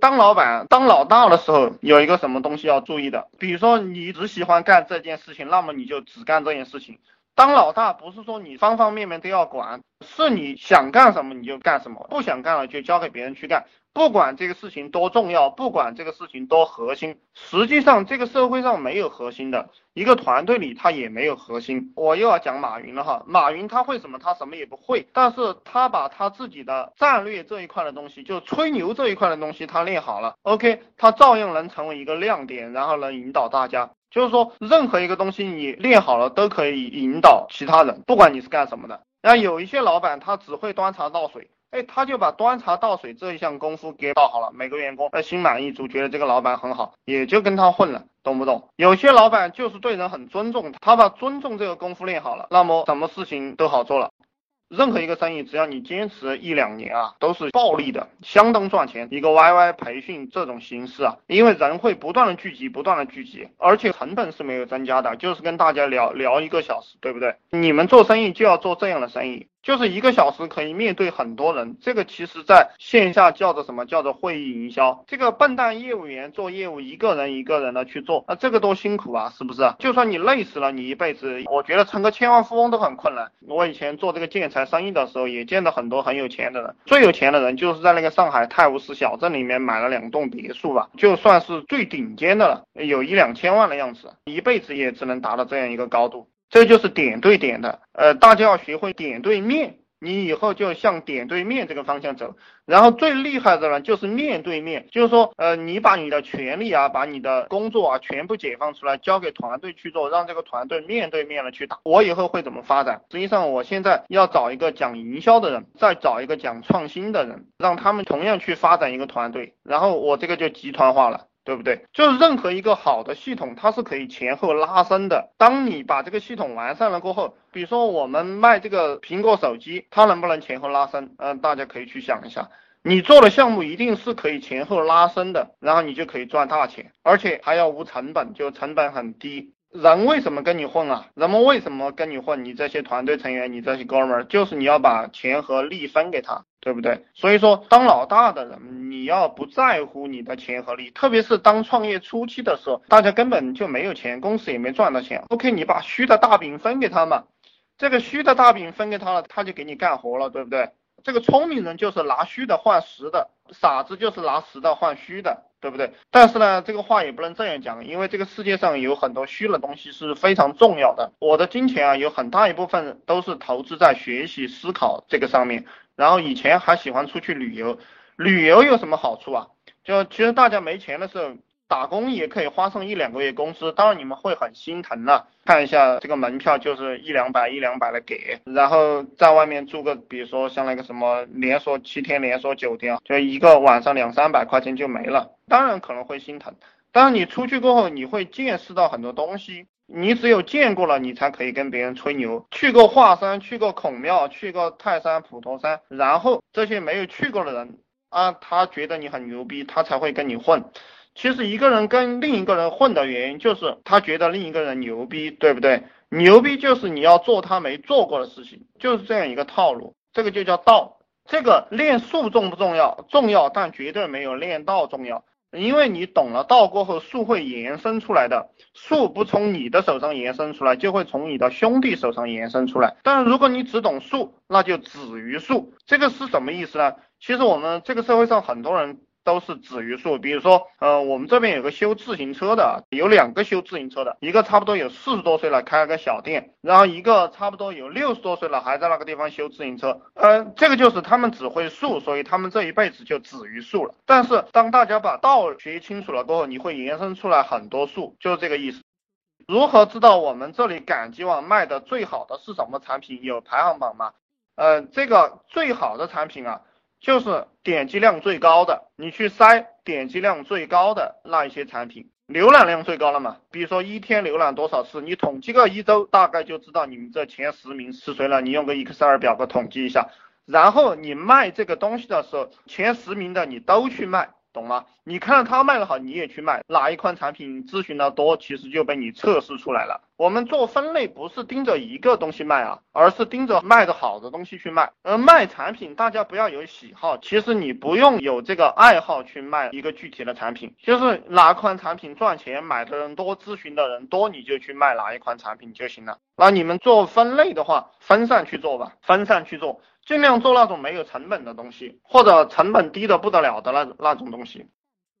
当老板、当老大的时候，有一个什么东西要注意的，比如说你只喜欢干这件事情，那么你就只干这件事情。当老大不是说你方方面面都要管，是你想干什么你就干什么，不想干了就交给别人去干。不管这个事情多重要，不管这个事情多核心，实际上这个社会上没有核心的，一个团队里他也没有核心。我又要讲马云了哈，马云他会什么？他什么也不会，但是他把他自己的战略这一块的东西，就吹牛这一块的东西他练好了，OK，他照样能成为一个亮点，然后能引导大家。就是说，任何一个东西你练好了，都可以引导其他人，不管你是干什么的。那有一些老板他只会端茶倒水。哎，他就把端茶倒水这一项功夫给搞好了，每个员工呃心满意足，觉得这个老板很好，也就跟他混了，懂不懂？有些老板就是对人很尊重，他把尊重这个功夫练好了，那么什么事情都好做了。任何一个生意，只要你坚持一两年啊，都是暴利的，相当赚钱。一个 YY 培训这种形式啊，因为人会不断的聚集，不断的聚集，而且成本是没有增加的，就是跟大家聊聊一个小时，对不对？你们做生意就要做这样的生意。就是一个小时可以面对很多人，这个其实在线下叫做什么？叫做会议营销。这个笨蛋业务员做业务，一个人一个人的去做，那这个多辛苦啊，是不是？就算你累死了，你一辈子，我觉得成个千万富翁都很困难。我以前做这个建材生意的时候，也见到很多很有钱的人，最有钱的人就是在那个上海泰晤士小镇里面买了两栋别墅吧，就算是最顶尖的了，有一两千万的样子，一辈子也只能达到这样一个高度。这就是点对点的，呃，大家要学会点对面，你以后就向点对面这个方向走。然后最厉害的呢，就是面对面，就是说，呃，你把你的权利啊，把你的工作啊，全部解放出来，交给团队去做，让这个团队面对面的去打。我以后会怎么发展？实际上，我现在要找一个讲营销的人，再找一个讲创新的人，让他们同样去发展一个团队，然后我这个就集团化了。对不对？就是任何一个好的系统，它是可以前后拉伸的。当你把这个系统完善了过后，比如说我们卖这个苹果手机，它能不能前后拉伸？嗯，大家可以去想一下。你做的项目一定是可以前后拉伸的，然后你就可以赚大钱，而且还要无成本，就成本很低。人为什么跟你混啊？人们为什么跟你混？你这些团队成员，你这些哥们儿，就是你要把钱和利分给他，对不对？所以说，当老大的人，你要不在乎你的钱和利，特别是当创业初期的时候，大家根本就没有钱，公司也没赚到钱。OK，你把虚的大饼分给他嘛，这个虚的大饼分给他了，他就给你干活了，对不对？这个聪明人就是拿虚的换实的，傻子就是拿实的换虚的。对不对？但是呢，这个话也不能这样讲，因为这个世界上有很多虚的东西是非常重要的。我的金钱啊，有很大一部分都是投资在学习、思考这个上面。然后以前还喜欢出去旅游，旅游有什么好处啊？就其实大家没钱的时候。打工也可以花上一两个月工资，当然你们会很心疼了。看一下这个门票就是一两百一两百的给，然后在外面住个，比如说像那个什么连锁七天连锁酒店，就一个晚上两三百块钱就没了，当然可能会心疼。但是你出去过后，你会见识到很多东西，你只有见过了，你才可以跟别人吹牛。去过华山，去过孔庙，去过泰山、普陀山，然后这些没有去过的人啊，他觉得你很牛逼，他才会跟你混。其实一个人跟另一个人混的原因，就是他觉得另一个人牛逼，对不对？牛逼就是你要做他没做过的事情，就是这样一个套路。这个就叫道。这个练术重不重要？重要，但绝对没有练道重要。因为你懂了道过后，术会延伸出来的。术不从你的手上延伸出来，就会从你的兄弟手上延伸出来。但是如果你只懂术，那就止于术。这个是什么意思呢？其实我们这个社会上很多人。都是止于数，比如说，呃，我们这边有个修自行车的，有两个修自行车的，一个差不多有四十多岁了，开了个小店，然后一个差不多有六十多岁了，还在那个地方修自行车，呃，这个就是他们只会数，所以他们这一辈子就止于数了。但是当大家把道学清楚了过后，你会延伸出来很多数，就是这个意思。如何知道我们这里赶集网卖的最好的是什么产品？有排行榜吗？呃，这个最好的产品啊。就是点击量最高的，你去筛点击量最高的那一些产品，浏览量最高了嘛？比如说一天浏览多少次，你统计个一周，大概就知道你们这前十名是谁了。你用个 Excel 表格统计一下，然后你卖这个东西的时候，前十名的你都去卖，懂吗？你看他卖的好，你也去卖，哪一款产品咨询的多，其实就被你测试出来了。我们做分类不是盯着一个东西卖啊，而是盯着卖的好的东西去卖。而卖产品，大家不要有喜好，其实你不用有这个爱好去卖一个具体的产品，就是哪款产品赚钱，买的人多，咨询的人多，你就去卖哪一款产品就行了。那你们做分类的话，分散去做吧，分散去做，尽量做那种没有成本的东西，或者成本低的不得了的那那种东西。